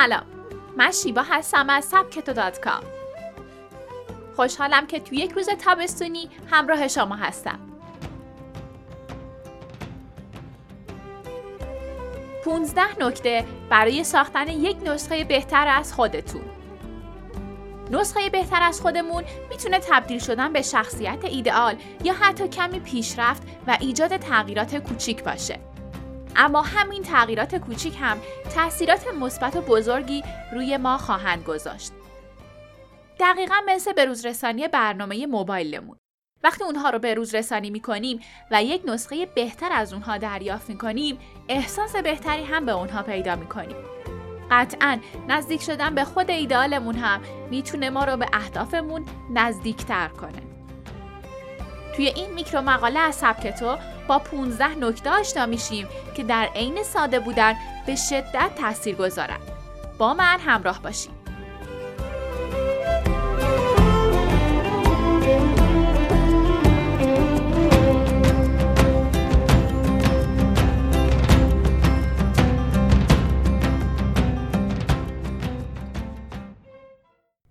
سلام. من شیبا هستم از سبکتو دات کام. خوشحالم که توی یک روز تابستونی همراه شما هستم. 15 نکته برای ساختن یک نسخه بهتر از خودتون. نسخه بهتر از خودمون می‌تونه تبدیل شدن به شخصیت ایدئال یا حتی کمی پیشرفت و ایجاد تغییرات کوچیک باشه. اما همین تغییرات کوچیک هم تاثیرات مثبت و بزرگی روی ما خواهند گذاشت. دقیقا مثل به روزرسانی برنامه موبایلمون. وقتی اونها رو به روز رسانی می کنیم و یک نسخه بهتر از اونها دریافت می کنیم، احساس بهتری هم به اونها پیدا می کنیم. قطعا نزدیک شدن به خود ایدالمون هم می‌تونه ما رو به اهدافمون نزدیکتر کنه. توی این میکرو مقاله از سبک تو با 15 نکته آشنا میشیم که در عین ساده بودن به شدت تاثیر گذارن. با من همراه باشید.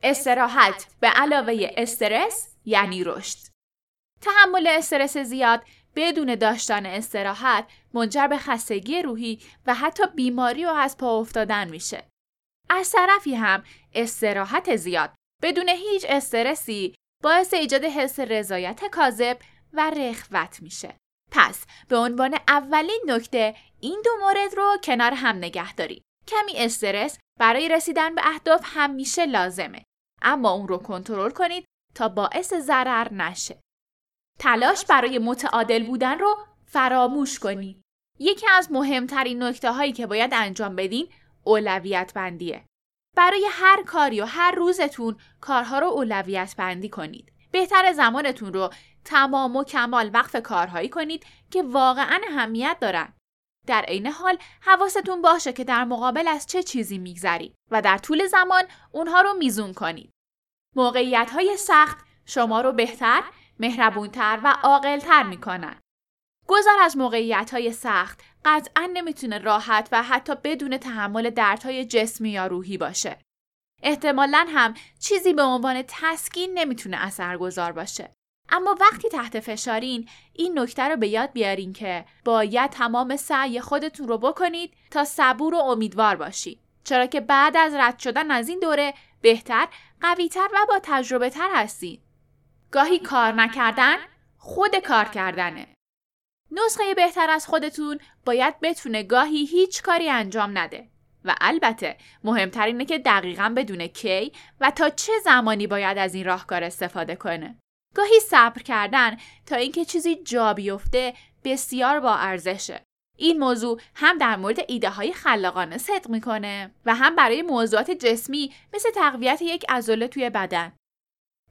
استراحت به علاوه استرس یعنی رشد. تحمل استرس زیاد بدون داشتن استراحت منجر به خستگی روحی و حتی بیماری و از پا افتادن میشه. از طرفی هم استراحت زیاد بدون هیچ استرسی باعث ایجاد حس رضایت کاذب و رخوت میشه. پس به عنوان اولین نکته این دو مورد رو کنار هم نگه دارید. کمی استرس برای رسیدن به اهداف همیشه لازمه. اما اون رو کنترل کنید تا باعث ضرر نشه. تلاش برای متعادل بودن رو فراموش کنید. یکی از مهمترین نکته هایی که باید انجام بدین اولویت بندیه. برای هر کاری و هر روزتون کارها رو اولویت بندی کنید. بهتر زمانتون رو تمام و کمال وقف کارهایی کنید که واقعا اهمیت دارن. در عین حال حواستون باشه که در مقابل از چه چیزی میگذرید و در طول زمان اونها رو میزون کنید. موقعیت های سخت شما رو بهتر، مهربونتر و عاقلتر می‌کنن. گذر از موقعیت های سخت قطعا نمی‌تونه راحت و حتی بدون تحمل دردهای جسمی یا روحی باشه. احتمالا هم چیزی به عنوان تسکین نمی‌تونه اثرگذار باشه. اما وقتی تحت فشارین این نکته رو به یاد بیارین که باید تمام سعی خودتون رو بکنید تا صبور و امیدوار باشید. چرا که بعد از رد شدن از این دوره بهتر، قویتر و با تجربه تر هستید. گاهی کار نکردن خود کار کردنه. نسخه بهتر از خودتون باید بتونه گاهی هیچ کاری انجام نده. و البته مهمتر اینه که دقیقا بدون کی و تا چه زمانی باید از این راهکار استفاده کنه. گاهی صبر کردن تا اینکه چیزی جا بیفته بسیار با ارزشه. این موضوع هم در مورد ایده های خلاقانه صدق می‌کنه و هم برای موضوعات جسمی مثل تقویت یک عضله توی بدن.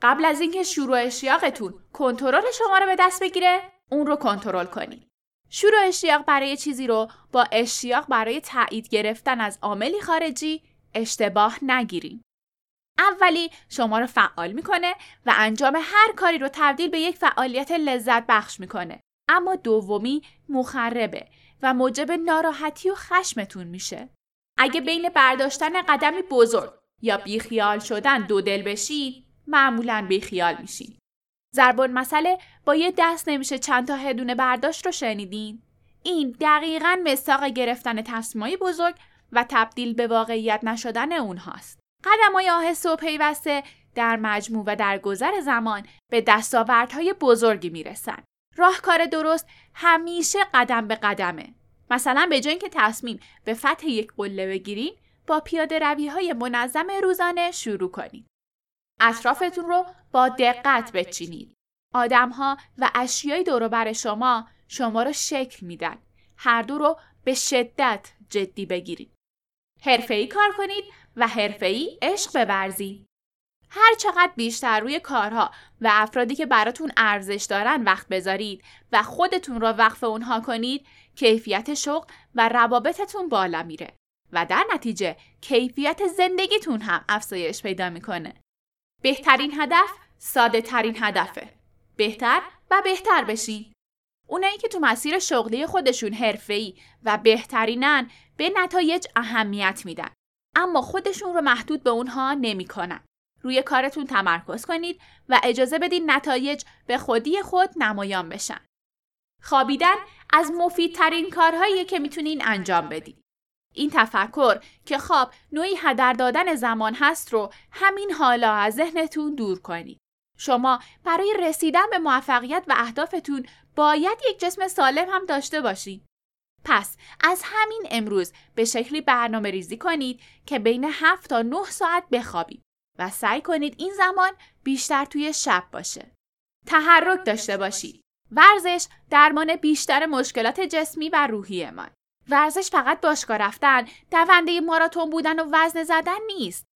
قبل از اینکه شروع اشتیاقتون کنترل شما رو به دست بگیره، اون رو کنترل کنید. شروع اشتیاق برای چیزی رو با اشتیاق برای تایید گرفتن از عاملی خارجی اشتباه نگیریم. اولی شما رو فعال می‌کنه و انجام هر کاری رو تبدیل به یک فعالیت لذت بخش می‌کنه. اما دومی مخربه و موجب ناراحتی و خشمتون میشه. اگه بین برداشتن قدمی بزرگ یا بیخیال شدن دو دل بشید معمولا بیخیال میشین. زربان مسئله با یه دست نمیشه چند تا هدونه برداشت رو شنیدین؟ این دقیقا مساق گرفتن تصمیمای بزرگ و تبدیل به واقعیت نشدن اونهاست. قدم های آهسته و پیوسته در مجموع و در گذر زمان به دستاوردهای بزرگی می‌رسن. راهکار درست همیشه قدم به قدمه. مثلا به جای اینکه تصمیم به فتح یک قله بگیرید با پیاده روی های منظم روزانه شروع کنید. اطرافتون رو با دقت بچینید. آدمها و اشیای بر شما شما رو شکل میدن. هر دو رو به شدت جدی بگیرید. حرفه‌ای کار کنید و حرفه‌ای عشق بورزید. هر چقدر بیشتر روی کارها و افرادی که براتون ارزش دارن وقت بذارید و خودتون را وقف اونها کنید کیفیت شغل و روابطتون بالا میره و در نتیجه کیفیت زندگیتون هم افزایش پیدا می‌کنه. بهترین هدف ساده ترین هدفه. بهتر و بهتر بشین. اونایی که تو مسیر شغلی خودشون حرفه‌ای و بهترینن به نتایج اهمیت میدن. اما خودشون رو محدود به اونها نمی‌کنن. روی کارتون تمرکز کنید و اجازه بدین نتایج به خودی خود نمایان بشن. خوابیدن از مفیدترین کارهایی که می‌تونین انجام بدید. این تفکر که خواب نوعی هدر دادن زمان هست رو همین حالا از ذهنتون دور کنید. شما برای رسیدن به موفقیت و اهدافتون باید یک جسم سالم هم داشته باشید. پس از همین امروز به شکلی برنامه ریزی کنید که بین 7 تا 9 ساعت بخوابید و سعی کنید این زمان بیشتر توی شب باشه. تحرک داشته باشید. ورزش درمان بیشتر مشکلات جسمی و روحی ما. ورزش فقط باشگاه رفتن، دونده ماراتون بودن و وزن زدن نیست.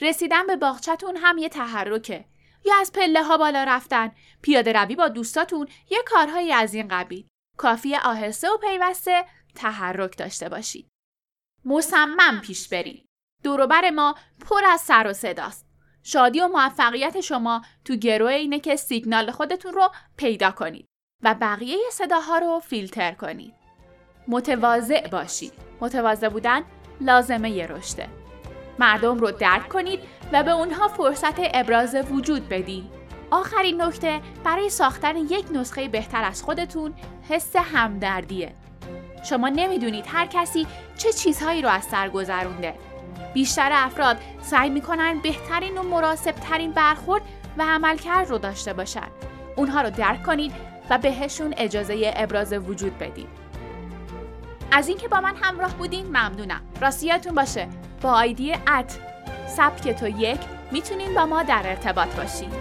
رسیدن به باغچتون هم یه تحرکه. یا از پله ها بالا رفتن، پیاده روی با دوستاتون، یه کارهایی از این قبیل. کافی آهسته و پیوسته تحرک داشته باشید. مصمم پیش برید. دوروبر ما پر از سر و صداست. شادی و موفقیت شما تو گروه اینه که سیگنال خودتون رو پیدا کنید و بقیه صداها رو فیلتر کنید. متواضع باشید. متواضع بودن لازمه ی رشده. مردم رو درک کنید و به اونها فرصت ابراز وجود بدید. آخرین نکته برای ساختن یک نسخه بهتر از خودتون حس همدردیه. شما نمی‌دونید هر کسی چه چیزهایی رو از سر گذرونده. بیشتر افراد سعی می‌کنن بهترین و مناسب ترین برخورد و عملکرد رو داشته باشن. اونها رو درک کنید و بهشون اجازه ابراز وجود بدید. از اینکه با من همراه بودین ممنونم. راستیتون باشه با آیدی ات سبک تو یک می‌تونین با ما در ارتباط باشید.